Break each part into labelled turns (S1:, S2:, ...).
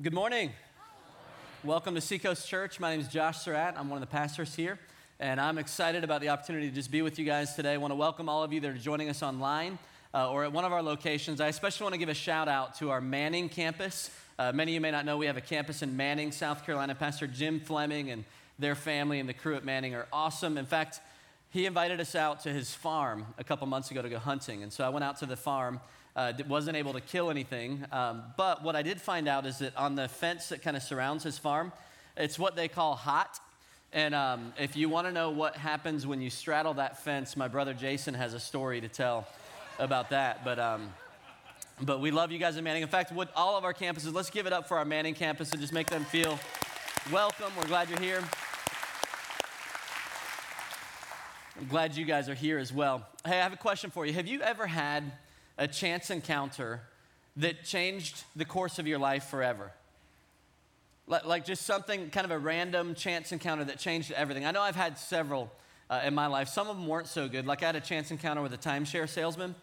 S1: Good morning. Welcome to Seacoast Church. My name is Josh Surratt. I'm one of the pastors here, and I'm excited about the opportunity to just be with you guys today. I want to welcome all of you that are joining us online uh, or at one of our locations. I especially want to give a shout out to our Manning campus. Uh, many of you may not know we have a campus in Manning, South Carolina. Pastor Jim Fleming and their family and the crew at Manning are awesome. In fact, he invited us out to his farm a couple months ago to go hunting. And so I went out to the farm uh, wasn't able to kill anything. Um, but what I did find out is that on the fence that kind of surrounds his farm, it's what they call hot. And um, if you want to know what happens when you straddle that fence, my brother Jason has a story to tell about that. But um, but we love you guys in Manning. In fact, with all of our campuses, let's give it up for our Manning campus and just make them feel welcome. We're glad you're here. I'm glad you guys are here as well. Hey, I have a question for you. Have you ever had a chance encounter that changed the course of your life forever? Like just something, kind of a random chance encounter that changed everything. I know I've had several uh, in my life. Some of them weren't so good. Like I had a chance encounter with a timeshare salesman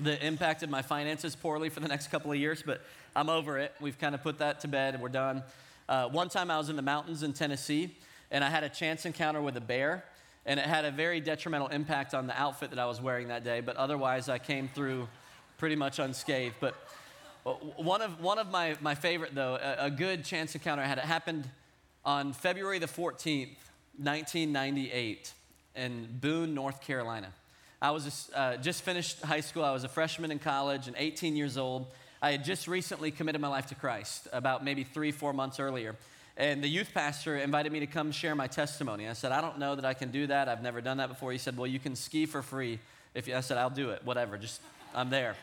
S1: that impacted my finances poorly for the next couple of years, but I'm over it. We've kind of put that to bed and we're done. Uh, one time I was in the mountains in Tennessee and I had a chance encounter with a bear and it had a very detrimental impact on the outfit that I was wearing that day. But otherwise, I came through pretty much unscathed. But one of, one of my, my favorite, though, a, a good chance encounter I had, it happened on February the 14th, 1998, in Boone, North Carolina. I was uh, just finished high school. I was a freshman in college and 18 years old. I had just recently committed my life to Christ, about maybe three, four months earlier. And the youth pastor invited me to come share my testimony. I said, I don't know that I can do that. I've never done that before. He said, Well, you can ski for free. If you, I said, I'll do it, whatever, just I'm there.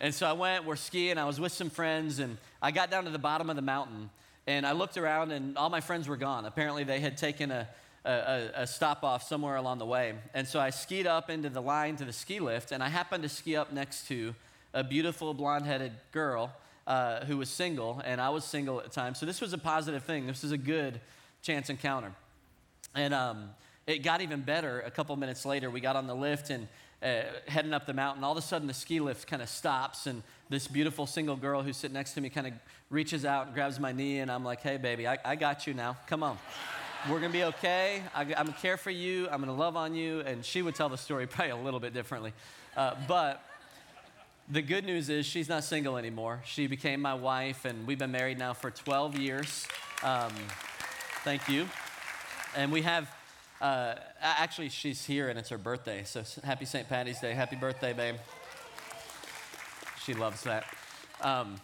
S1: And so I went, we're skiing, I was with some friends, and I got down to the bottom of the mountain, and I looked around, and all my friends were gone. Apparently, they had taken a, a, a stop off somewhere along the way. And so I skied up into the line to the ski lift, and I happened to ski up next to a beautiful blonde headed girl uh, who was single, and I was single at the time. So this was a positive thing. This was a good chance encounter. And um, it got even better a couple minutes later. We got on the lift and uh, heading up the mountain. All of a sudden, the ski lift kind of stops, and this beautiful single girl who's sitting next to me kind of reaches out and grabs my knee, and I'm like, hey, baby, I, I got you now. Come on. We're going to be okay. I, am going to care for you. I'm going to love on you. And she would tell the story probably a little bit differently. Uh, but the good news is she's not single anymore. She became my wife, and we've been married now for 12 years. Um, thank you. And we have, uh, actually, she's here and it's her birthday. So happy St. Patty's Day. Happy birthday, babe. She loves that. Um,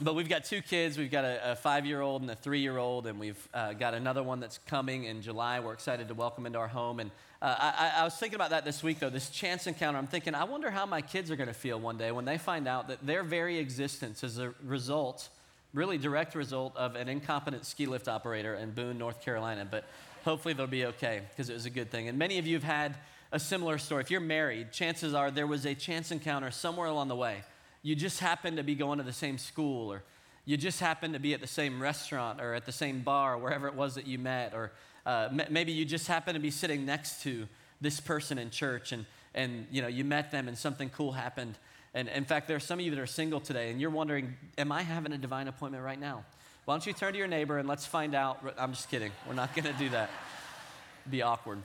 S1: but we've got two kids. We've got a, a five year old and a three year old, and we've uh, got another one that's coming in July. We're excited to welcome into our home. And uh, I, I, was thinking about that this week, though, this chance encounter. I'm thinking, I wonder how my kids are going to feel one day when they find out that their very existence is a result, really direct result, of an incompetent ski lift operator in Boone, North Carolina. But hopefully they'll be okay because it was a good thing. And many of you have had a similar story. If you're married, chances are there was a chance encounter somewhere along the way you just happened to be going to the same school or you just happened to be at the same restaurant or at the same bar, wherever it was that you met, or uh, m- maybe you just happen to be sitting next to this person in church and, and you know you met them and something cool happened. And in fact, there are some of you that are single today and you're wondering, am I having a divine appointment right now? Why don't you turn to your neighbor and let's find out? I'm just kidding. We're not going to do that. be awkward.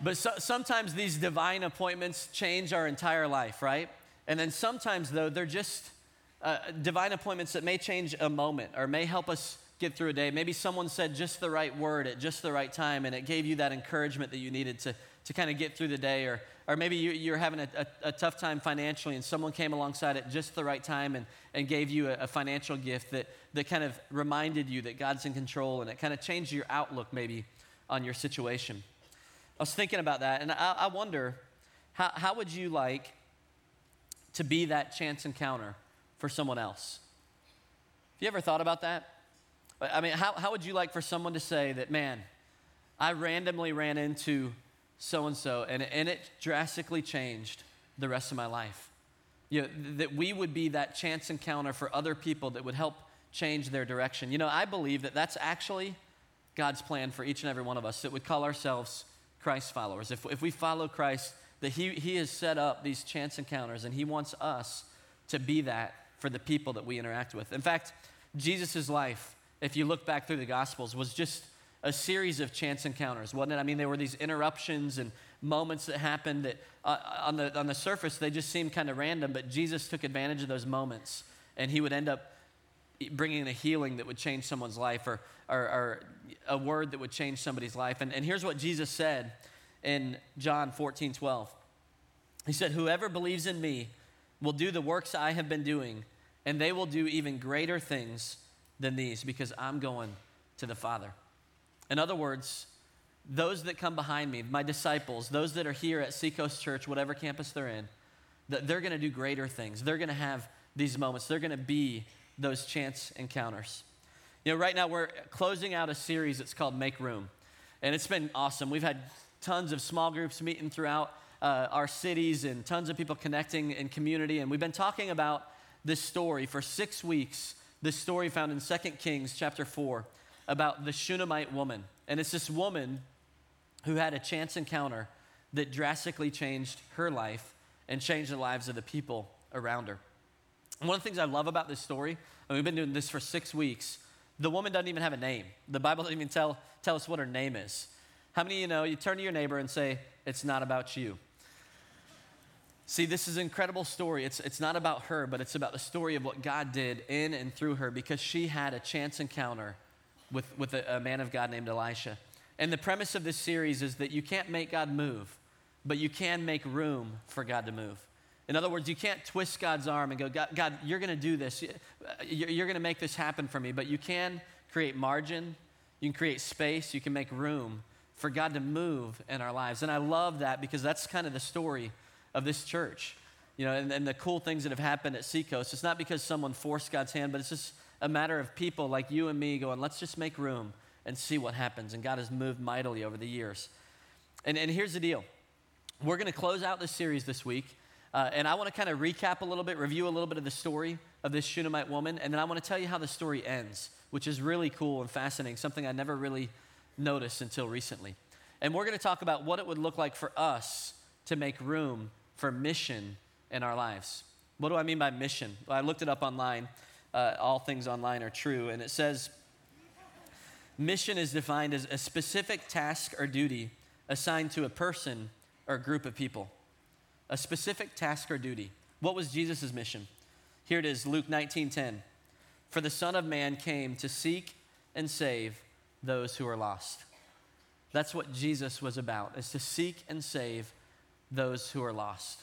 S1: But so, sometimes these divine appointments change our entire life, right? And then sometimes, though, they're just uh, divine appointments that may change a moment or may help us get through a day. Maybe someone said just the right word at just the right time and it gave you that encouragement that you needed to, to kind of get through the day. Or, or maybe you, are having a, a, a, tough time financially and someone came alongside at just the right time and, and gave you a, a financial gift that, that kind of reminded you that God's in control and it kind of changed your outlook maybe on your situation. I was thinking about that, and I, I wonder how, how would you like to be that chance encounter for someone else? Have you ever thought about that? I mean, how, how would you like for someone to say that, man, I randomly ran into so and so, and it drastically changed the rest of my life? You know, that we would be that chance encounter for other people that would help change their direction. You know, I believe that that's actually God's plan for each and every one of us that would call ourselves Christ followers. If, if we follow Christ, that he, he has set up these chance encounters and He wants us to be that for the people that we interact with. In fact, Jesus' life, if you look back through the Gospels, was just a series of chance encounters, wasn't it? I mean, there were these interruptions and moments that happened that uh, on, the, on the surface they just seemed kind of random, but Jesus took advantage of those moments and he would end up bringing a healing that would change someone's life or, or, or a word that would change somebody's life. And, and here's what Jesus said in John 14 12. He said, Whoever believes in me will do the works I have been doing, and they will do even greater things than these because I'm going to the Father. In other words, those that come behind me, my disciples, those that are here at Seacoast Church, whatever campus they're in, they're going to do greater things. They're going to have these moments. They're going to be those chance encounters. You know, right now we're closing out a series that's called Make Room. And it's been awesome. We've had tons of small groups meeting throughout uh, our cities and tons of people connecting in community. And we've been talking about this story for six weeks. This story found in 2 Kings chapter 4 about the Shunammite woman. And it's this woman who had a chance encounter that drastically changed her life and changed the lives of the people around her. One of the things I love about this story, and we've been doing this for six weeks, the woman doesn't even have a name. The Bible doesn't even tell, tell us what her name is. How many of you know you turn to your neighbor and say, It's not about you? See, this is an incredible story. It's, it's not about her, but it's about the story of what God did in and through her because she had a chance encounter with, with a, a man of God named Elisha. And the premise of this series is that you can't make God move, but you can make room for God to move. In other words, you can't twist God's arm and go, God, God you're going to do this. You're going to make this happen for me. But you can create margin, you can create space, you can make room for God to move in our lives. And I love that because that's kind of the story of this church. You know, and, and the cool things that have happened at Seacoast, it's not because someone forced God's hand, but it's just a matter of people like you and me going, let's just make room and see what happens. And God has moved mightily over the years. And, and here's the deal we're going to close out this series this week. Uh, and I want to kind of recap a little bit, review a little bit of the story of this Shunammite woman. And then I want to tell you how the story ends, which is really cool and fascinating, something I never really noticed until recently. And we're going to talk about what it would look like for us to make room for mission in our lives. What do I mean by mission? Well, I looked it up online. Uh, all things online are true. And it says mission is defined as a specific task or duty assigned to a person or group of people. A specific task or duty. What was Jesus' mission? Here it is, Luke 19 10. For the Son of Man came to seek and save those who are lost. That's what Jesus was about, is to seek and save those who are lost.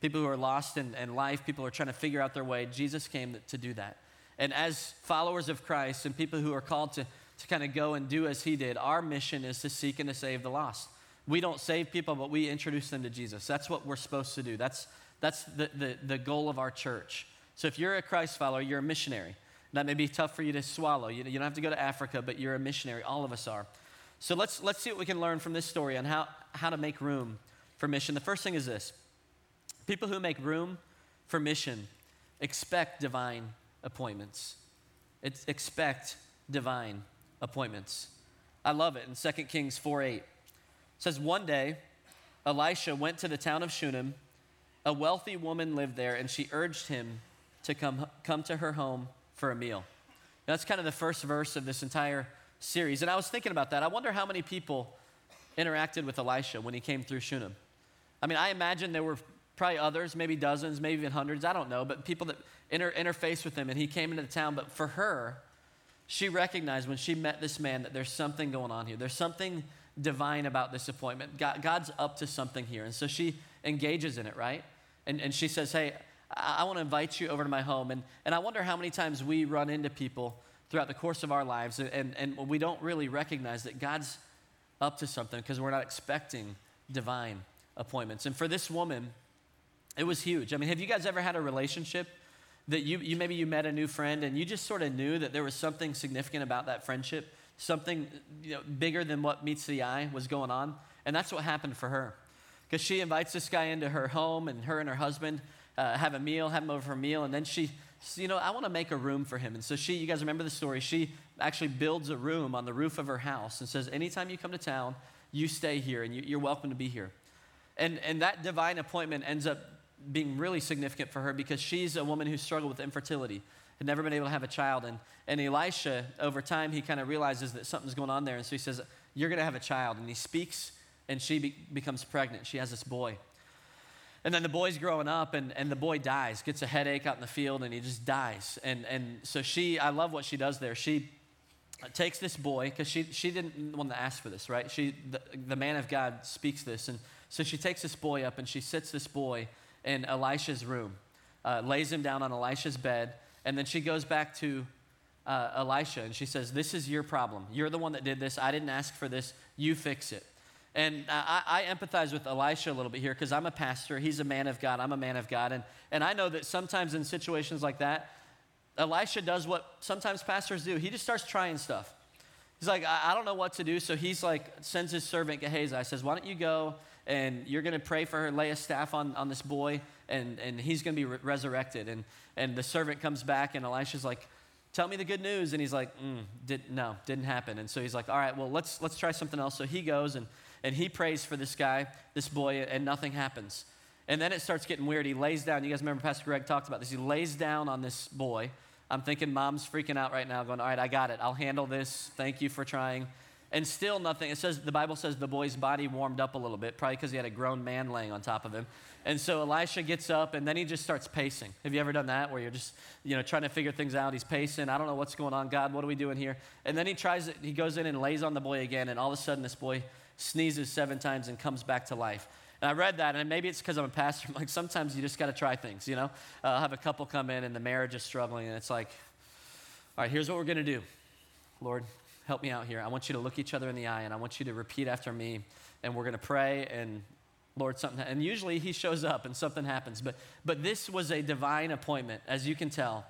S1: People who are lost in, in life, people who are trying to figure out their way. Jesus came to do that. And as followers of Christ and people who are called to, to kind of go and do as he did, our mission is to seek and to save the lost. We don't save people, but we introduce them to Jesus. That's what we're supposed to do. That's, that's the, the, the goal of our church. So if you're a Christ follower, you're a missionary. That may be tough for you to swallow. You, you don't have to go to Africa, but you're a missionary. All of us are. So let's, let's see what we can learn from this story on how, how to make room for mission. The first thing is this people who make room for mission expect divine appointments. It's expect divine appointments. I love it in 2 Kings 4 8. It says, One day, Elisha went to the town of Shunem. A wealthy woman lived there, and she urged him to come, come to her home for a meal. Now, that's kind of the first verse of this entire series. And I was thinking about that. I wonder how many people interacted with Elisha when he came through Shunem. I mean, I imagine there were probably others, maybe dozens, maybe even hundreds, I don't know, but people that inter- interfaced with him and he came into the town. But for her, she recognized when she met this man that there's something going on here. There's something divine about this appointment. God, God's up to something here. And so she engages in it, right? And, and she says, Hey, I, I want to invite you over to my home. And, and I wonder how many times we run into people throughout the course of our lives and, and we don't really recognize that God's up to something because we're not expecting divine appointments. And for this woman, it was huge. I mean, have you guys ever had a relationship that you, you maybe you met a new friend and you just sort of knew that there was something significant about that friendship, something you know, bigger than what meets the eye was going on? And that's what happened for her. Because she invites this guy into her home, and her and her husband uh, have a meal, have him over for a meal, and then she, you know, I want to make a room for him. And so she, you guys remember the story, she actually builds a room on the roof of her house and says, anytime you come to town, you stay here and you, you're welcome to be here. And, and that divine appointment ends up being really significant for her because she's a woman who struggled with infertility, had never been able to have a child. And, and Elisha, over time, he kind of realizes that something's going on there. And so he says, You're going to have a child. And he speaks, and she be- becomes pregnant. She has this boy. And then the boy's growing up, and, and the boy dies, gets a headache out in the field, and he just dies. And, and so she, I love what she does there. She takes this boy, because she, she didn't want to ask for this, right? She, the, the man of God speaks this. And so she takes this boy up, and she sits this boy in Elisha's room, uh, lays him down on Elisha's bed, and then she goes back to uh, Elisha, and she says, This is your problem. You're the one that did this. I didn't ask for this. You fix it. And I, I empathize with Elisha a little bit here because I'm a pastor. He's a man of God. I'm a man of God. And, and I know that sometimes in situations like that, Elisha does what sometimes pastors do. He just starts trying stuff. He's like, I, I don't know what to do. So he's like, sends his servant Gehazi, says, Why don't you go and you're going to pray for her, lay a staff on, on this boy, and, and he's going to be re- resurrected. And, and the servant comes back, and Elisha's like, Tell me the good news. And he's like, mm, did, No, didn't happen. And so he's like, All right, well, let's, let's try something else. So he goes and and he prays for this guy, this boy, and nothing happens. And then it starts getting weird. He lays down. You guys remember Pastor Greg talked about this. He lays down on this boy. I'm thinking mom's freaking out right now, going, All right, I got it. I'll handle this. Thank you for trying. And still nothing. It says, the Bible says the boy's body warmed up a little bit, probably because he had a grown man laying on top of him. And so Elisha gets up and then he just starts pacing. Have you ever done that where you're just, you know, trying to figure things out? He's pacing. I don't know what's going on. God, what are we doing here? And then he tries it. He goes in and lays on the boy again. And all of a sudden, this boy sneezes seven times and comes back to life. And I read that, and maybe it's because I'm a pastor. I'm like, sometimes you just got to try things, you know? Uh, I'll have a couple come in, and the marriage is struggling, and it's like, all right, here's what we're going to do. Lord, help me out here. I want you to look each other in the eye, and I want you to repeat after me, and we're going to pray, and Lord, something, and usually he shows up and something happens. But, but this was a divine appointment, as you can tell,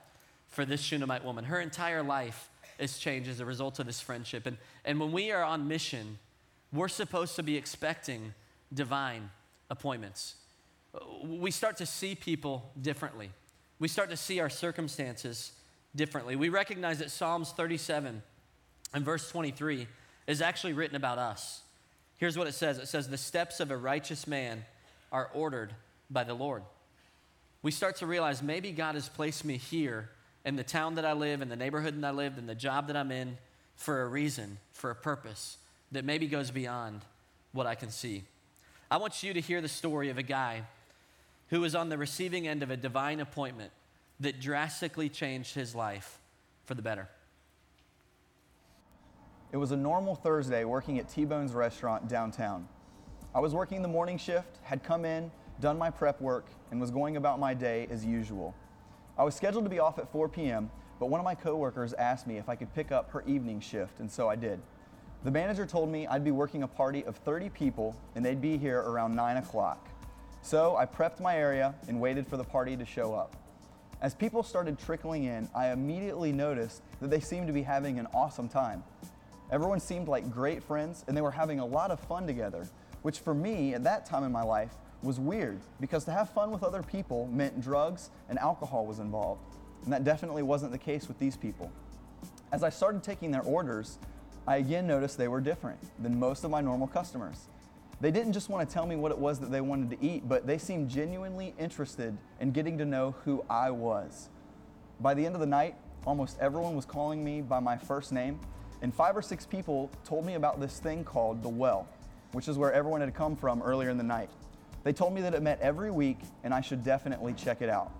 S1: for this Shunammite woman. Her entire life is changed as a result of this friendship. And, and when we are on mission, we're supposed to be expecting divine appointments. We start to see people differently. We start to see our circumstances differently. We recognize that Psalms 37 and verse 23 is actually written about us. Here's what it says it says, The steps of a righteous man are ordered by the Lord. We start to realize maybe God has placed me here in the town that I live, in the neighborhood that I live, in the job that I'm in for a reason, for a purpose that maybe goes beyond what I can see. I want you to hear the story of a guy who was on the receiving end of a divine appointment that drastically changed his life for the better.
S2: It was a normal Thursday working at T Bone's restaurant downtown. I was working the morning shift, had come in, done my prep work, and was going about my day as usual. I was scheduled to be off at 4 p.m., but one of my coworkers asked me if I could pick up her evening shift, and so I did. The manager told me I'd be working a party of 30 people and they'd be here around 9 o'clock. So I prepped my area and waited for the party to show up. As people started trickling in, I immediately noticed that they seemed to be having an awesome time. Everyone seemed like great friends and they were having a lot of fun together, which for me at that time in my life was weird because to have fun with other people meant drugs and alcohol was involved. And that definitely wasn't the case with these people. As I started taking their orders, I again noticed they were different than most of my normal customers. They didn't just want to tell me what it was that they wanted to eat, but they seemed genuinely interested in getting to know who I was. By the end of the night, almost everyone was calling me by my first name, and five or six people told me about this thing called the well, which is where everyone had come from earlier in the night. They told me that it met every week and I should definitely check it out.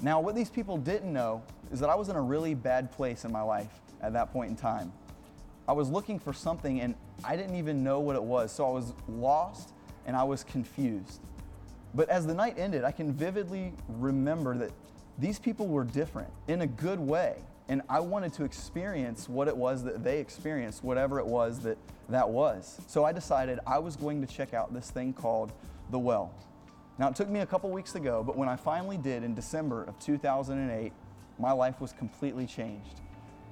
S2: Now, what these people didn't know is that I was in a really bad place in my life at that point in time. I was looking for something and I didn't even know what it was. So I was lost and I was confused. But as the night ended, I can vividly remember that these people were different in a good way. And I wanted to experience what it was that they experienced, whatever it was that that was. So I decided I was going to check out this thing called The Well. Now, it took me a couple weeks to go, but when I finally did in December of 2008, my life was completely changed.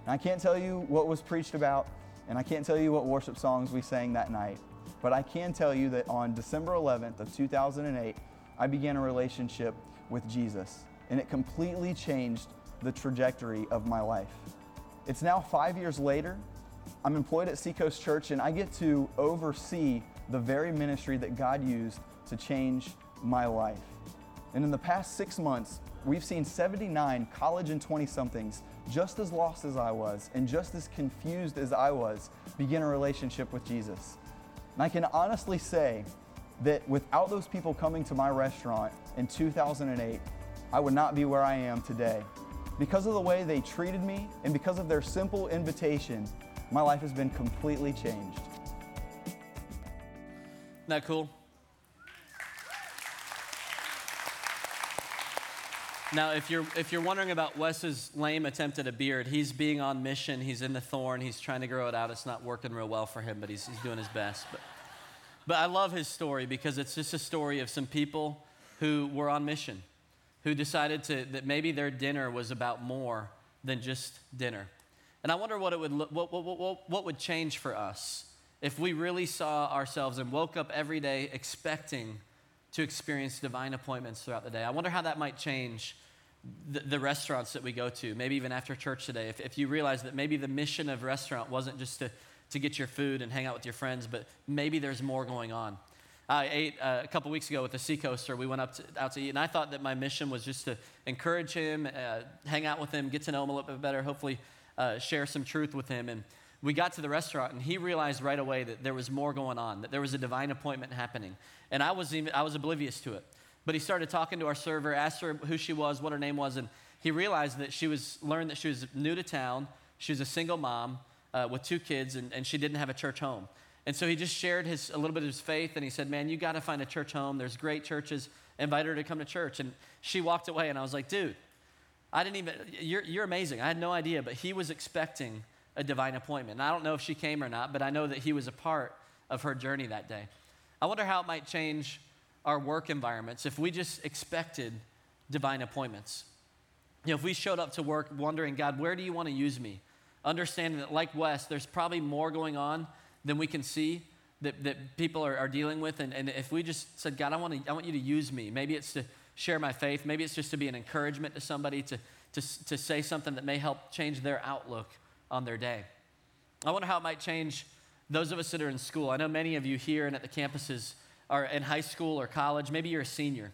S2: And I can't tell you what was preached about, and I can't tell you what worship songs we sang that night, but I can tell you that on December 11th of 2008, I began a relationship with Jesus, and it completely changed the trajectory of my life. It's now five years later. I'm employed at Seacoast Church, and I get to oversee the very ministry that God used to change my life. And in the past six months, we've seen 79 college and 20 somethings, just as lost as I was and just as confused as I was, begin a relationship with Jesus. And I can honestly say that without those people coming to my restaurant in 2008, I would not be where I am today. Because of the way they treated me and because of their simple invitation, my life has been completely changed.
S1: Isn't that cool? Now, if you're, if you're wondering about Wes's lame attempt at a beard, he's being on mission. He's in the thorn. He's trying to grow it out. It's not working real well for him, but he's, he's doing his best. But, but I love his story because it's just a story of some people who were on mission, who decided to, that maybe their dinner was about more than just dinner. And I wonder what, it would look, what, what, what, what would change for us if we really saw ourselves and woke up every day expecting to experience divine appointments throughout the day. I wonder how that might change the, the, restaurants that we go to, maybe even after church today. If, if you realize that maybe the mission of restaurant wasn't just to, to get your food and hang out with your friends, but maybe there's more going on. I ate uh, a couple weeks ago with the Seacoaster. We went up to, out to eat, and I thought that my mission was just to encourage him, uh, hang out with him, get to know him a little bit better, hopefully uh, share some truth with him. And we got to the restaurant, and he realized right away that there was more going on, that there was a divine appointment happening. And I was, even, I was oblivious to it. But he started talking to our server, asked her who she was, what her name was, and he realized that she was, learned that she was new to town. She was a single mom uh, with two kids, and, and she didn't have a church home. And so he just shared his, a little bit of his faith, and he said, Man, you got to find a church home. There's great churches. Invite her to come to church. And she walked away, and I was like, Dude, I didn't even, you're, you're amazing. I had no idea, but he was expecting a divine appointment. And I don't know if she came or not, but I know that he was a part of her journey that day. I wonder how it might change our work environments if we just expected divine appointments. You know, if we showed up to work wondering, God, where do you want to use me? Understanding that, like Wes, there's probably more going on than we can see that, that people are, are dealing with. And, and if we just said, God, I want, to, I want you to use me, maybe it's to share my faith, maybe it's just to be an encouragement to somebody, to, to, to say something that may help change their outlook on their day. I wonder how it might change those of us that are in school. I know many of you here and at the campuses are in high school or college, maybe you're a senior,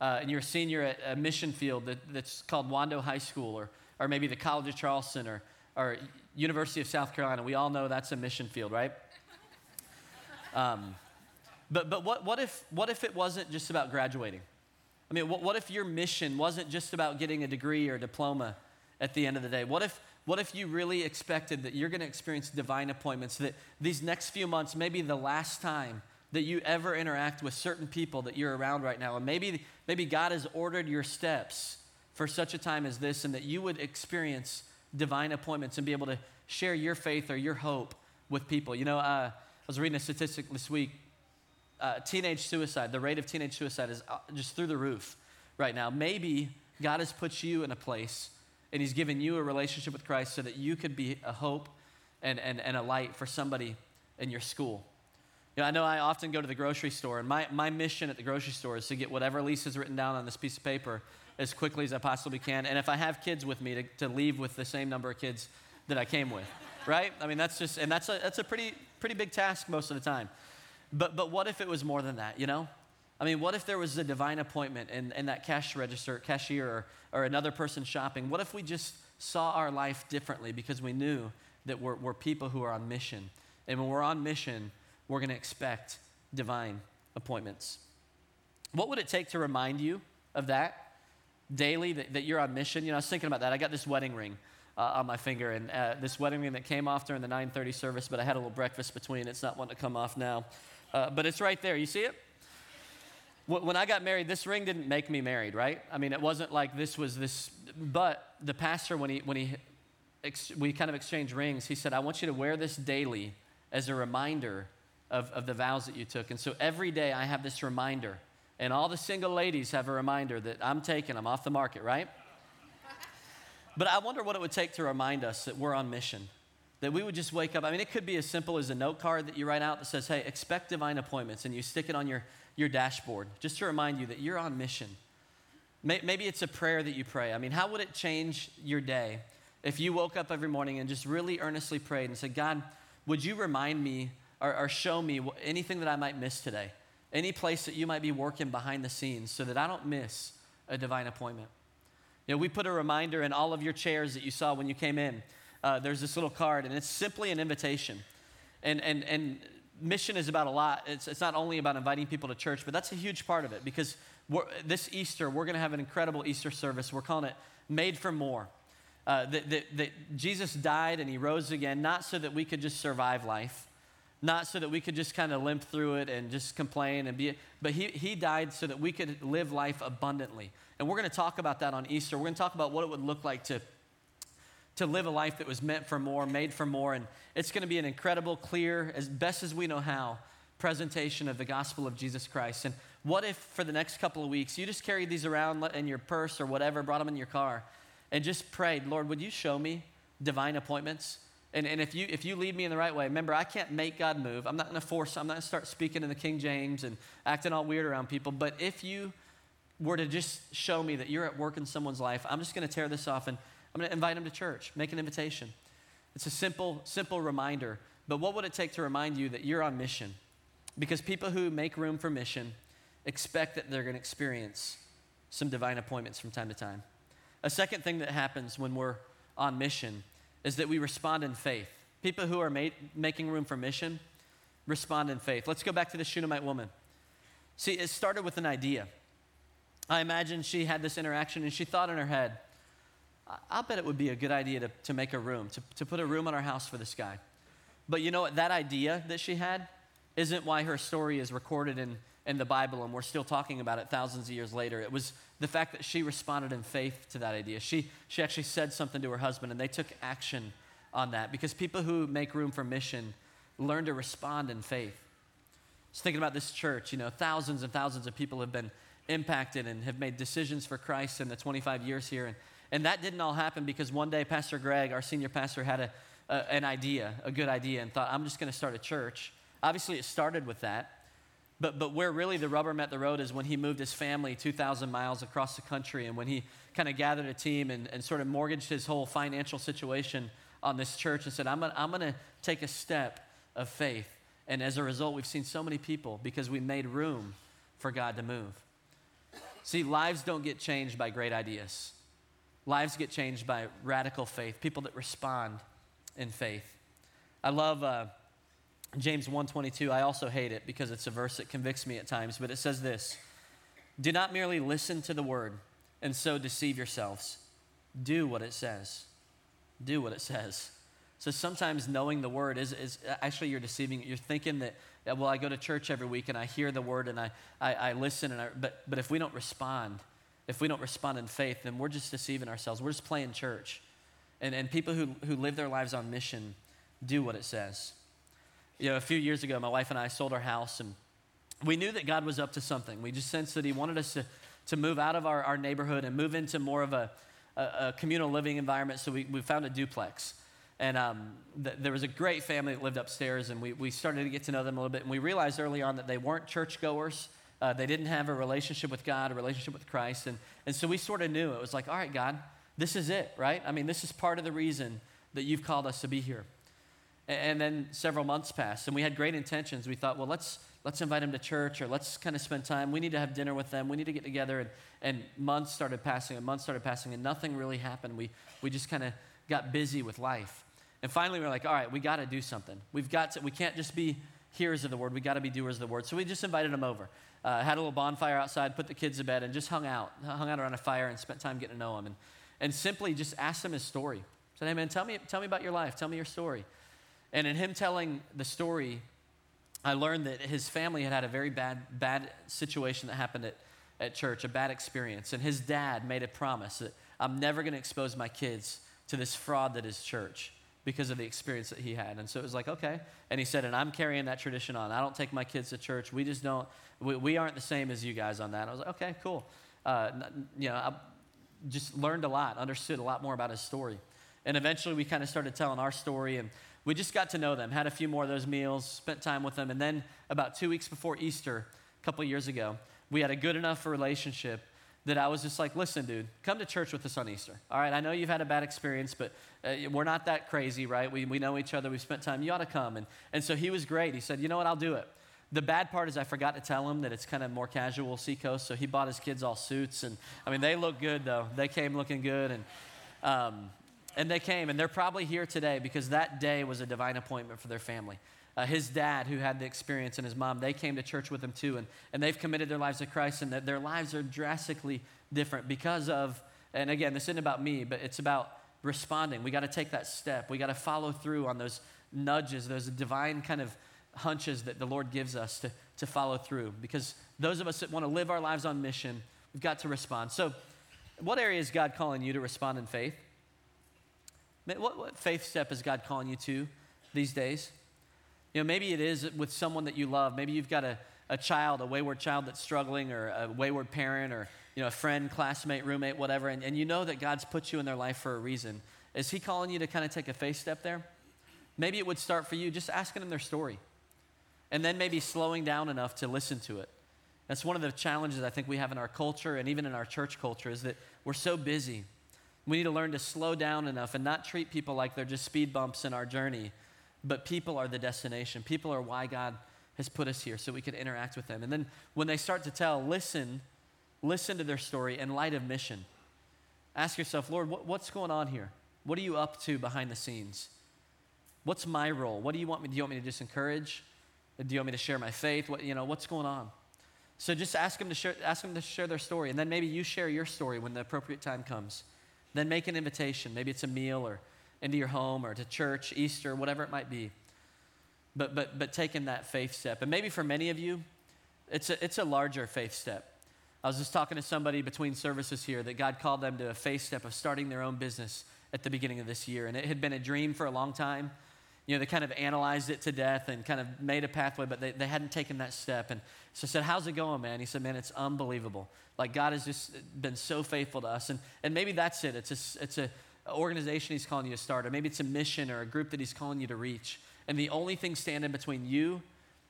S1: uh, and you're a senior at a mission field that, that's called Wando High School, or, or maybe the College of Charleston, or, or University of South Carolina. We all know that's a mission field, right? Um, but but what, what, if, what if it wasn't just about graduating? I mean, what, what if your mission wasn't just about getting a degree or a diploma at the end of the day? What if, what if you really expected that you're going to experience divine appointments, that these next few months may be the last time that you ever interact with certain people that you're around right now. And maybe, maybe God has ordered your steps for such a time as this, and that you would experience divine appointments and be able to share your faith or your hope with people. You know, uh, I was reading a statistic this week. Uh, teenage suicide, the rate of teenage suicide is uh, just through the roof right now. Maybe God has put you in a place and He's given you a relationship with Christ so that you could be a hope and, and, and a light for somebody in your school. You know, I know I often go to the grocery store, and my, my mission at the grocery store is to get whatever Lisa's written down on this piece of paper as quickly as I possibly can. And if I have kids with me, to, to leave with the same number of kids that I came with, right? I mean, that's just, and that's a, that's a pretty, pretty big task most of the time. But, but what if it was more than that, you know? I mean, what if there was a divine appointment in, in that cash register, cashier, or, or another person shopping? What if we just saw our life differently because we knew that we're, we're people who are on mission? And when we're on mission, we're going to expect divine appointments. What would it take to remind you of that daily, that, that you're on mission? You know, I was thinking about that. I got this wedding ring uh, on my finger, and uh, this wedding ring that came off during the 9:30 service, but I had a little breakfast between. It's not wanting to come off now, uh, but it's right there. You see it? When I got married, this ring didn't make me married, right? I mean, it wasn't like this was this. But the pastor, when he when he ex- we kind of exchanged rings, he said, "I want you to wear this daily as a reminder of, of the vows that you took. And so every day I have this reminder, and all the single ladies have a reminder that I'm taking, I'm off the market, right? But I wonder what it would take to remind us that we're on mission. That we would just wake up. I mean, it could be as simple as a note card that you write out that says, hey, expect divine appointments, and you stick it on your, your dashboard just to remind you that you're on mission. Maybe it's a prayer that you pray. I mean, how would it change your day if you woke up every morning and just really earnestly prayed and said, God, would you remind me or, or show me anything that I might miss today. Any place that you might be working behind the scenes so that I don't miss a divine appointment. You know, we put a reminder in all of your chairs that you saw when you came in. Uh, there's this little card, and it's simply an invitation. And, and, and mission is about a lot. It's, it's not only about inviting people to church, but that's a huge part of it because this Easter, we're going to have an incredible Easter service. We're calling it Made for More. Uh, that, that, that Jesus died and he rose again, not so that we could just survive life, not so that we could just kind of limp through it and just complain and be, but he, he died so that we could live life abundantly. And we're going to talk about that on Easter. We're going to talk about what it would look like to, to live a life that was meant for more, made for more. And it's going to be an incredible, clear, as best as we know how, presentation of the gospel of Jesus Christ. And what if for the next couple of weeks you just carried these around in your purse or whatever, brought them in your car, and just prayed, Lord, would you show me divine appointments? And, and if, you, if you lead me in the right way, remember, I can't make God move. I'm not going to force, I'm not going to start speaking in the King James and acting all weird around people. But if you were to just show me that you're at work in someone's life, I'm just going to tear this off and I'm going to invite them to church, make an invitation. It's a simple, simple reminder. But what would it take to remind you that you're on mission? Because people who make room for mission expect that they're going to experience some divine appointments from time to time. A second thing that happens when we're on mission is that we respond in faith. People who are made, making room for mission respond in faith. Let's go back to the Shunammite woman. See, it started with an idea. I imagine she had this interaction and she thought in her head, I'll bet it would be a good idea to, to make a room, to, to put a room on our house for this guy. But you know what? That idea that she had isn't why her story is recorded in, in the Bible and we're still talking about it thousands of years later. It was the fact that she responded in faith to that idea. She, she actually said something to her husband and they took action on that because people who make room for mission learn to respond in faith. Just thinking about this church, you know, thousands and thousands of people have been impacted and have made decisions for Christ in the 25 years here. And, and that didn't all happen because one day Pastor Greg, our senior pastor, had a, a an idea, a good idea, and thought, I'm just going to start a church. Obviously, it started with that. But, but where really the rubber met the road is when he moved his family 2,000 miles across the country and when he kind of gathered a team and, and sort of mortgaged his whole financial situation on this church and said, I'm going I'm to take a step of faith. And as a result, we've seen so many people because we made room for God to move. See, lives don't get changed by great ideas. Lives get changed by radical faith, people that respond in faith. I love uh, James 1:22. I also hate it because it's a verse that convicts me at times, but it says this: "Do not merely listen to the word and so deceive yourselves. Do what it says. Do what it says." So sometimes knowing the word is, is actually you're deceiving. You're thinking that, well, I go to church every week and I hear the word and I, I, I listen, and I, but, but if we don't respond, if we don't respond in faith, then we're just deceiving ourselves. We're just playing church. And, and people who, who live their lives on mission do what it says. You know, a few years ago, my wife and I sold our house, and we knew that God was up to something. We just sensed that He wanted us to, to move out of our, our neighborhood and move into more of a, a, a communal living environment. So we, we found a duplex. And um, th- there was a great family that lived upstairs, and we, we started to get to know them a little bit. And we realized early on that they weren't churchgoers. Uh, they didn't have a relationship with God, a relationship with Christ. And, and so we sort of knew it was like, all right, God, this is it, right? I mean, this is part of the reason that you've called us to be here. And then several months passed, and we had great intentions. We thought, well, let's, let's invite them to church or let's kind of spend time. We need to have dinner with them. We need to get together. And, and months started passing, and months started passing, and nothing really happened. We, we just kind of got busy with life. And finally, we are like, all right, we got to do something. We've got to, we can't just be hearers of the word. We got to be doers of the word. So we just invited them over. Uh, had a little bonfire outside, put the kids to bed, and just hung out, hung out around a fire and spent time getting to know him. And, and simply just asked him his story. Said, hey, man, tell me, tell me about your life. Tell me your story. And in him telling the story, I learned that his family had had a very bad, bad situation that happened at, at church, a bad experience. And his dad made a promise that I'm never going to expose my kids to this fraud that is church because of the experience that he had. And so it was like, okay. And he said, and I'm carrying that tradition on. I don't take my kids to church. We just don't, we, we aren't the same as you guys on that. I was like, okay, cool. Uh, you know, I just learned a lot, understood a lot more about his story. And eventually we kind of started telling our story and we just got to know them, had a few more of those meals, spent time with them. And then about two weeks before Easter, a couple years ago, we had a good enough relationship that I was just like, listen, dude, come to church with us on Easter. All right, I know you've had a bad experience, but uh, we're not that crazy, right? We, we know each other, we've spent time. You ought to come. And, and so he was great. He said, you know what, I'll do it. The bad part is I forgot to tell him that it's kind of more casual Seacoast, so he bought his kids all suits, and I mean they look good though. They came looking good, and um, and they came, and they're probably here today because that day was a divine appointment for their family. Uh, his dad, who had the experience, and his mom, they came to church with him too, and, and they've committed their lives to Christ, and their lives are drastically different because of, and again, this isn't about me, but it's about responding. We got to take that step. We got to follow through on those nudges, those divine kind of hunches that the Lord gives us to, to follow through. Because those of us that want to live our lives on mission, we've got to respond. So, what area is God calling you to respond in faith? What, what faith step is God calling you to these days? You know, maybe it is with someone that you love. Maybe you've got a, a child, a wayward child that's struggling, or a wayward parent, or you know, a friend, classmate, roommate, whatever, and, and you know that God's put you in their life for a reason. Is He calling you to kind of take a faith step there? Maybe it would start for you just asking them their story and then maybe slowing down enough to listen to it. That's one of the challenges I think we have in our culture and even in our church culture is that we're so busy. We need to learn to slow down enough and not treat people like they're just speed bumps in our journey, but people are the destination. People are why God has put us here so we can interact with them. And then when they start to tell, listen, listen to their story in light of mission. Ask yourself, Lord, what, what's going on here? What are you up to behind the scenes? What's my role? What do you want me? Do you want me to just encourage? Do you want me to share my faith? What, you know, what's going on? So just ask them to share, ask them to share their story, and then maybe you share your story when the appropriate time comes. Then make an invitation. Maybe it's a meal or into your home or to church, Easter, whatever it might be. But but but taking that faith step, and maybe for many of you, it's a it's a larger faith step. I was just talking to somebody between services here that God called them to a faith step of starting their own business at the beginning of this year, and it had been a dream for a long time you know, they kind of analyzed it to death and kind of made a pathway, but they, they hadn't taken that step. And so I said, How's it going, man? He said, Man, it's unbelievable. Like God has just been so faithful to us. And, and maybe that's it. It's a, it's a organization he's calling you to start, or maybe it's a mission or a group that he's calling you to reach. And the only thing standing between you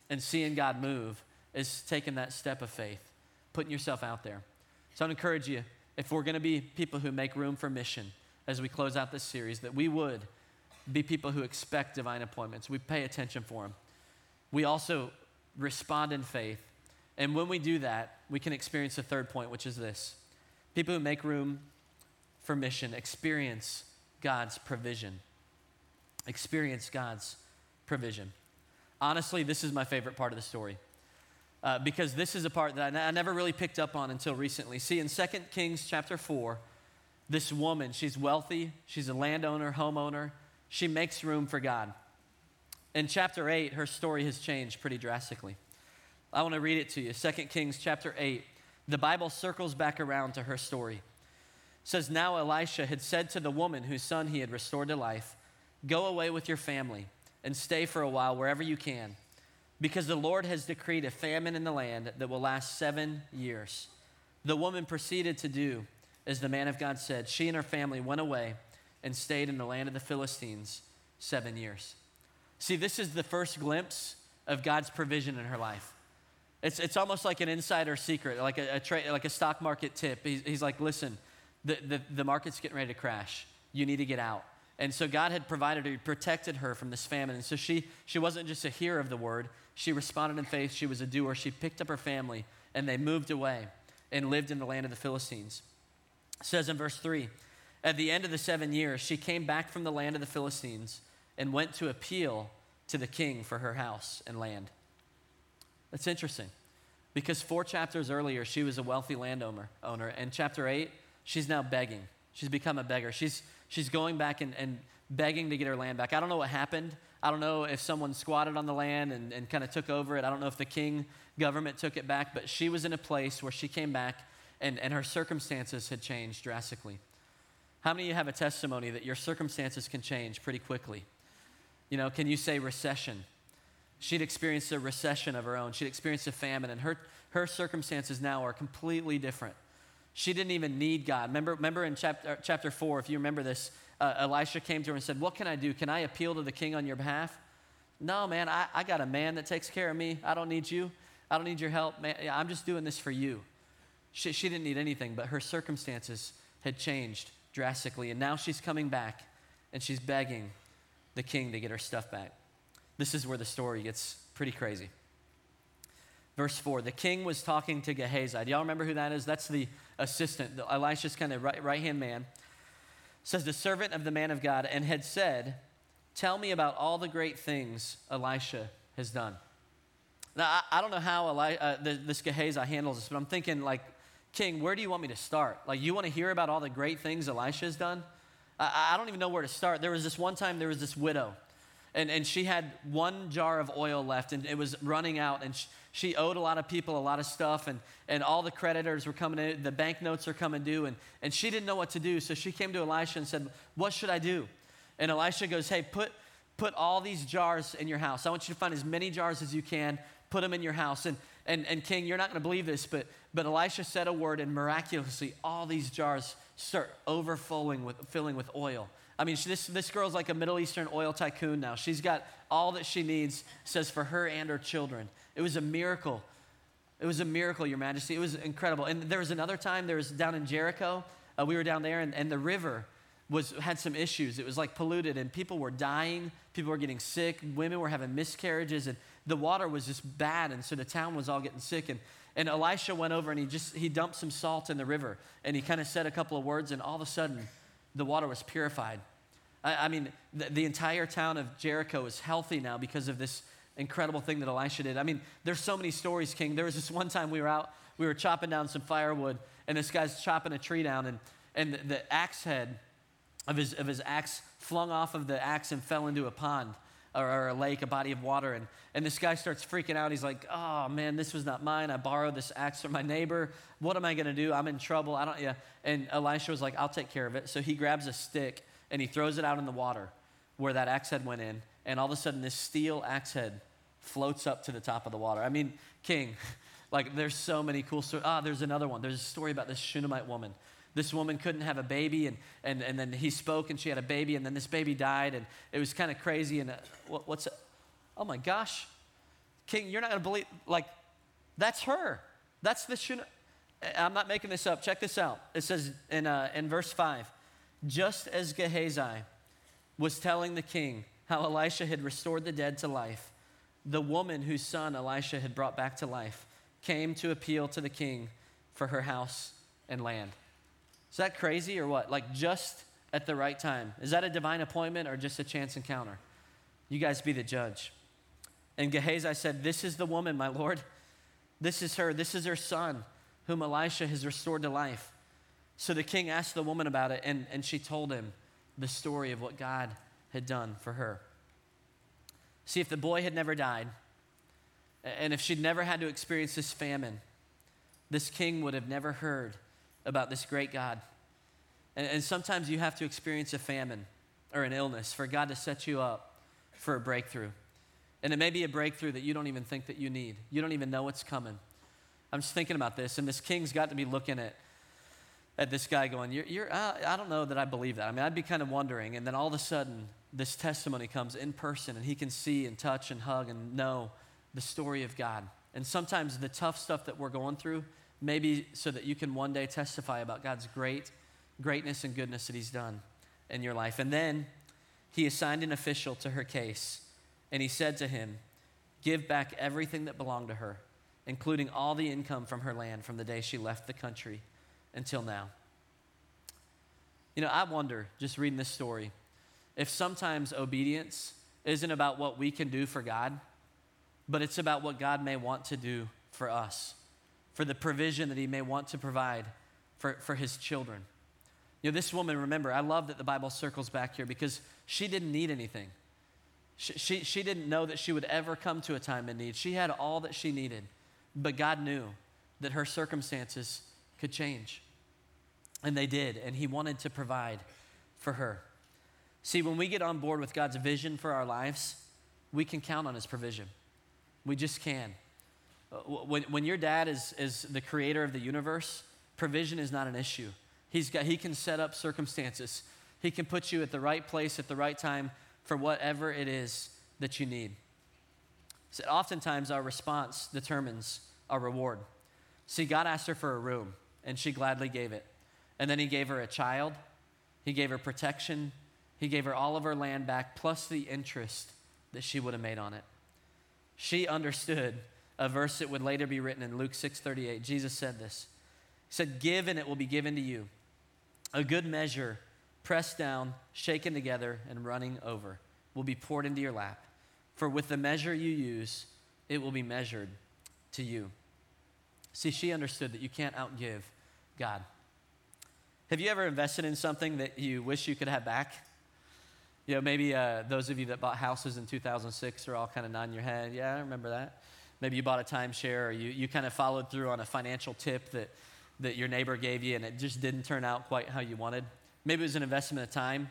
S1: and seeing God move is taking that step of faith, putting yourself out there. So I'd encourage you, if we're going to be people who make room for mission as we close out this series, that we would be people who expect divine appointments. We pay attention for them. We also respond in faith. And when we do that, we can experience the third point, which is this people who make room for mission experience God's provision. Experience God's provision. Honestly, this is my favorite part of the story. Uh, because this is a part that I, never really picked up on until recently. See, in 2 Kings chapter 4, this woman, she's wealthy, she's a landowner, homeowner, she makes room for God. In chapter 8, her story has changed pretty drastically. I want to read it to you. 2 Kings chapter 8. The Bible circles back around to her story. It says, Now Elisha had said to the woman whose son he had restored to life, Go away with your family and stay for a while wherever you can, because the Lord has decreed a famine in the land that will last seven years. The woman proceeded to do as the man of God said. She and her family went away and stayed in the land of the Philistines seven years. See, this is the first glimpse of God's provision in her life. It's, it's almost like an insider secret, like a, a tra- like a stock market tip. He's, he's like, listen, the, the, the market's getting ready to crash. You need to get out. And so God had provided her, protected her from this famine. And so she, she wasn't just a hearer of the word, she responded in faith. She was a doer. She picked up her family and they moved away and lived in the land of the Philistines. It says in verse 3 at the end of the seven years, she came back from the land of the Philistines and went to appeal to the king for her house and land. That's interesting because four chapters earlier, she was a wealthy landowner. Owner, and chapter eight, she's now begging. She's become a beggar. She's, she's going back and, and begging to get her land back. I don't know what happened. I don't know if someone squatted on the land and, and kind of took over it. I don't know if the king government took it back, but she was in a place where she came back and, and her circumstances had changed drastically. How many of you have a testimony that your circumstances can change pretty quickly? You know, can you say recession? She'd experienced a recession of her own. She'd experienced a famine, and her, her circumstances now are completely different. She didn't even need God. Remember, remember in chapter, chapter 4, if you remember this, uh, Elisha came to her and said, What can I do? Can I appeal to the king on your behalf? No, man, I, I got a man that takes care of me. I don't need you. I don't need your help. Man, I'm just doing this for you. She, she didn't need anything, but her circumstances had changed drastically. And now she's coming back and she's begging the king to get her stuff back. This is where the story gets pretty crazy. Verse 4 The king was talking to Gehazi. Do y'all remember who that is? That's the assistant, the, Elisha's kind of right hand man. Says, The servant of the man of God, and had said, Tell me about all the great things Elisha has done. Now, I, I don't know how Eli, uh, this Gehazi handles this, but I'm thinking, like, King, where do you want me to start? Like, you want to hear about all the great things Elisha's done? I, I don't even know where to start. There was this one time, there was this widow, and, and she had one jar of oil left, and it was running out, and she, she owed a lot of people a lot of stuff, and, and all the creditors were coming in, the banknotes are coming due, and, and she didn't know what to do. So she came to Elisha and said, What should I do? And Elisha goes, Hey, put, put all these jars in your house. I want you to find as many jars as you can, put them in your house. And, and, and King, you're not going to believe this, but, but Elisha said a word, and miraculously, all these jars start overflowing with, filling with oil. I mean, this, this girl's like a Middle Eastern oil tycoon now. She's got all that she needs, says, for her and her children. It was a miracle. It was a miracle, Your Majesty. It was incredible. And there was another time, there was down in Jericho. Uh, we were down there, and, and the river was, had some issues. It was like polluted, and people were dying. People were getting sick. Women were having miscarriages, and the water was just bad. And so the town was all getting sick. And, and Elisha went over and he just he dumped some salt in the river, and he kind of said a couple of words, and all of a sudden, the water was purified. I, I mean, the, the entire town of Jericho is healthy now because of this incredible thing that Elisha did. I mean, there's so many stories, King. There was this one time we were out, we were chopping down some firewood, and this guy's chopping a tree down, and, and the, the axe head of his, of his axe flung off of the axe and fell into a pond or, or, a lake, a body of water. And, and this guy starts freaking out. He's like, oh man, this was not mine. I borrowed this axe from my neighbor. What am I going to do? I'm in trouble. I don't, yeah. And Elisha was like, I'll take care of it. So he grabs a stick and he throws it out in the water where that axe head went in. And all of a sudden, this steel axe head floats up to the top of the water. I mean, King, like there's so many cool stories. Ah, there's another one. There's a story about this Shunammite woman this woman couldn't have a baby, and, and, and then he spoke and she had a baby, and then this baby died, and it was kind of crazy. And uh, what, what's? Oh my gosh. King, you're not going to believe, like, that's her. That's the. I'm not making this up. Check this out. It says in, uh, in verse 5 just as Gehazi was telling the king how Elisha had restored the dead to life, the woman whose son Elisha had brought back to life came to appeal to the king for her house and land. Is that crazy or what? Like just at the right time. Is that a divine appointment or just a chance encounter? You guys be the judge. And Gehazi said, This is the woman, my Lord. This is her. This is her son, whom Elisha has restored to life. So the king asked the woman about it, and, and she told him the story of what God had done for her. See, if the boy had never died, and if she'd never had to experience this famine, this king would have never heard about this great God. And, and sometimes you have to experience a famine or an illness for God to set you up for a breakthrough. And it may be a breakthrough that you don't even think that you need. You don't even know what's coming. I'm just thinking about this, and this king's got to be looking at, at this guy going, you're, you're, uh, I don't know that I believe that. I mean, I'd be kind of wondering. And then all of a sudden, this testimony comes in person, and he can see and touch and hug and know the story of God. And sometimes the tough stuff that we're going through maybe so that you can one day testify about God's great greatness and goodness that he's done in your life. And then he assigned an official to her case, and he said to him, "Give back everything that belonged to her, including all the income from her land from the day she left the country until now." You know, I wonder just reading this story if sometimes obedience isn't about what we can do for God, but it's about what God may want to do for us for the provision that he may want to provide for, for his children. You know, this woman, remember, I love that the Bible circles back here because she didn't need anything. She, she, she didn't know that she would ever come to a time in need. She had all that she needed, but God knew that her circumstances could change. And they did, and He wanted to provide for her. See, when we get on board with God's vision for our lives, we can count on His provision. We just can. Uh, when, when your dad is, is the creator of the universe, provision is not an issue. He's got, he can set up circumstances, he can put you at the right place at the right time for whatever it is that you need. So oftentimes, our response determines our reward. See, God asked her for a room, and she gladly gave it. And then He gave her a child, He gave her protection, He gave her all of her land back, plus the interest that she would have made on it. She understood a verse that would later be written in Luke 6:38. Jesus said this. He said, "Give and it will be given to you. A good measure, pressed down, shaken together and running over, will be poured into your lap. For with the measure you use, it will be measured to you." See, she understood that you can't outgive God. Have you ever invested in something that you wish you could have back? You know, maybe uh, those of you that bought houses in 2006 are all kind of nodding your head. Yeah, I remember that. Maybe you bought a timeshare or you, you kind of followed through on a financial tip that, that your neighbor gave you and it just didn't turn out quite how you wanted. Maybe it was an investment of time.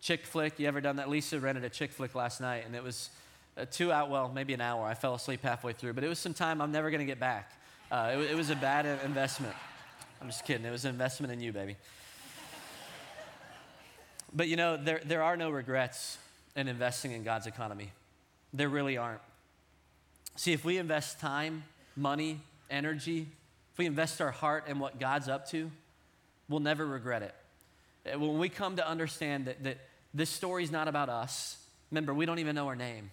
S1: Chick flick, you ever done that? Lisa rented a chick flick last night and it was a two out, well, maybe an hour. I fell asleep halfway through, but it was some time I'm never going to get back. Uh, it, it was a bad investment. I'm just kidding. It was an investment in you, baby. But you know, there, there are no regrets in investing in God's economy. There really aren't. See, if we invest time, money, energy, if we invest our heart in what God's up to, we'll never regret it. Uh, when we come to understand that, that this story is not about us, remember, we don't even know our name,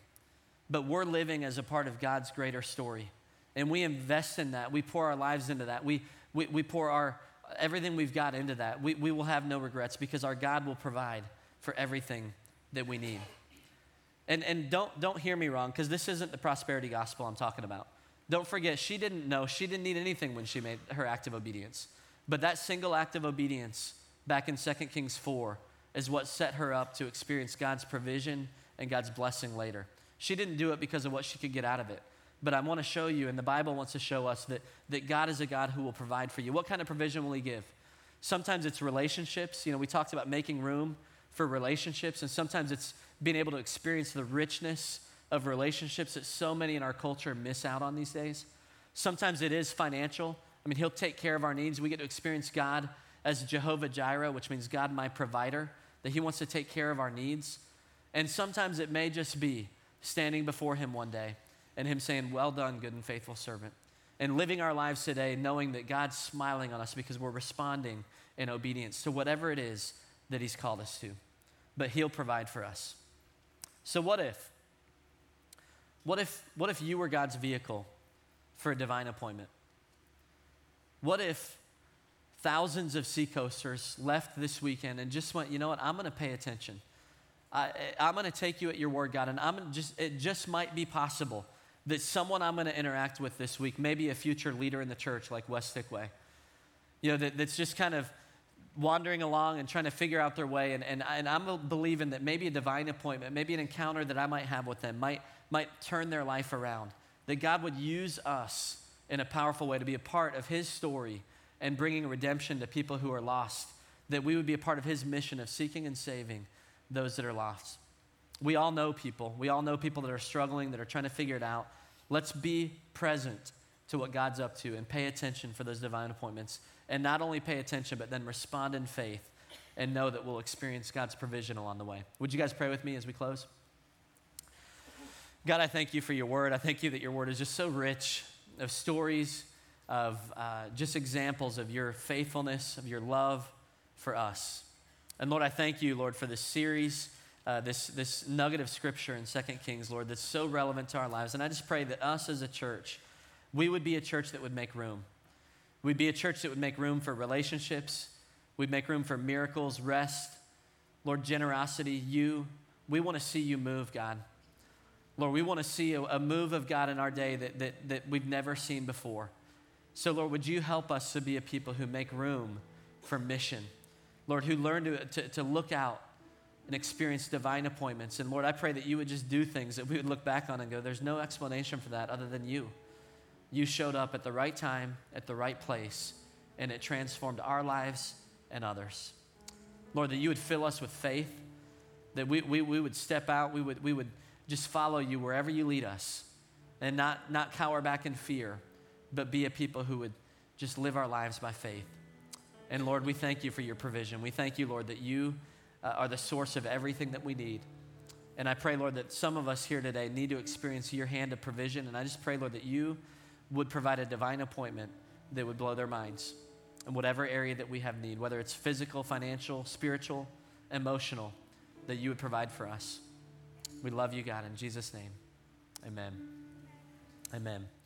S1: but we're living as a part of God's greater story. And we invest in that. We pour our lives into that. We, we, we pour our, everything we've got into that. We, we will have no regrets because our God will provide for everything that we need. And, and don't, don't hear me wrong, because this isn't the prosperity gospel I'm talking about. Don't forget, she didn't know, she didn't need anything when she made her act of obedience. But that single act of obedience back in 2 Kings 4 is what set her up to experience God's provision and God's blessing later. She didn't do it because of what she could get out of it. But I want to show you, and the Bible wants to show us that, that God is a God who will provide for you. What kind of provision will He give? Sometimes it's relationships. You know, we talked about making room for relationships, and sometimes it's being able to experience the richness of relationships that so many in our culture miss out on these days. Sometimes it is financial. I mean, He'll take care of our needs. We get to experience God as Jehovah Jireh, which means God, my provider, that He wants to take care of our needs. And sometimes it may just be standing before Him one day and Him saying, Well done, good and faithful servant. And living our lives today knowing that God's smiling on us because we're responding in obedience to whatever it is that He's called us to. But He'll provide for us. So, what if? What if, what if you were God's vehicle for a divine appointment? What if thousands of seacoasters left this weekend and just went, you know what, I'm going to pay attention. I, am going to take you at your word, God, and I'm just, it just might be possible that someone I'm going to interact with this week, maybe a future leader in the church like West Stickway, you know, that, that's just kind of wandering along and trying to figure out their way. And, and, and I'm believing that maybe a divine appointment, maybe an encounter that I might have with them might, might turn their life around. That God would use us in a powerful way to be a part of His story and bringing redemption to people who are lost. That we would be a part of His mission of seeking and saving those that are lost. We all know people. We all know people that are struggling, that are trying to figure it out. Let's be present to what God's up to and pay attention for those divine appointments. And not only pay attention, but then respond in faith and know that we'll experience God's provision along the way. Would you guys pray with me as we close? God, I thank you for your word. I thank you that your word is just so rich of stories, of uh, just examples of your faithfulness, of your love for us. And Lord, I thank you, Lord, for this series uh, this, this nugget of scripture in 2 Kings, Lord, that's so relevant to our lives. And I just pray that us as a church, we would be a church that would make room. We'd be a church that would make room for relationships. We'd make room for miracles, rest, Lord, generosity, you. We want to see you move, God. Lord, we want to see a, a, move of God in our day that, that, that we've never seen before. So, Lord, would you help us to be a people who make room for mission? Lord, who learn to, to, to look out and experience divine appointments. And Lord, I pray that you would just do things that we would look back on and go, there's no explanation for that other than you. You showed up at the right time, at the right place, and it transformed our lives and others. Lord, that you would fill us with faith, that we, we, we would step out, we would, we would just follow you wherever you lead us, and not, not cower back in fear, but be a people who would just live our lives by faith. And Lord, we thank you for your provision. We thank you, Lord, that you uh, are the source of everything that we need. And I pray, Lord, that some of us here today need to experience your hand of provision. And I just pray, Lord, that you would provide a divine appointment that would blow their minds in whatever area that we have need, whether it's physical, financial, spiritual, emotional, that you would provide for us. We love you, God, in Jesus' name. Amen. Amen.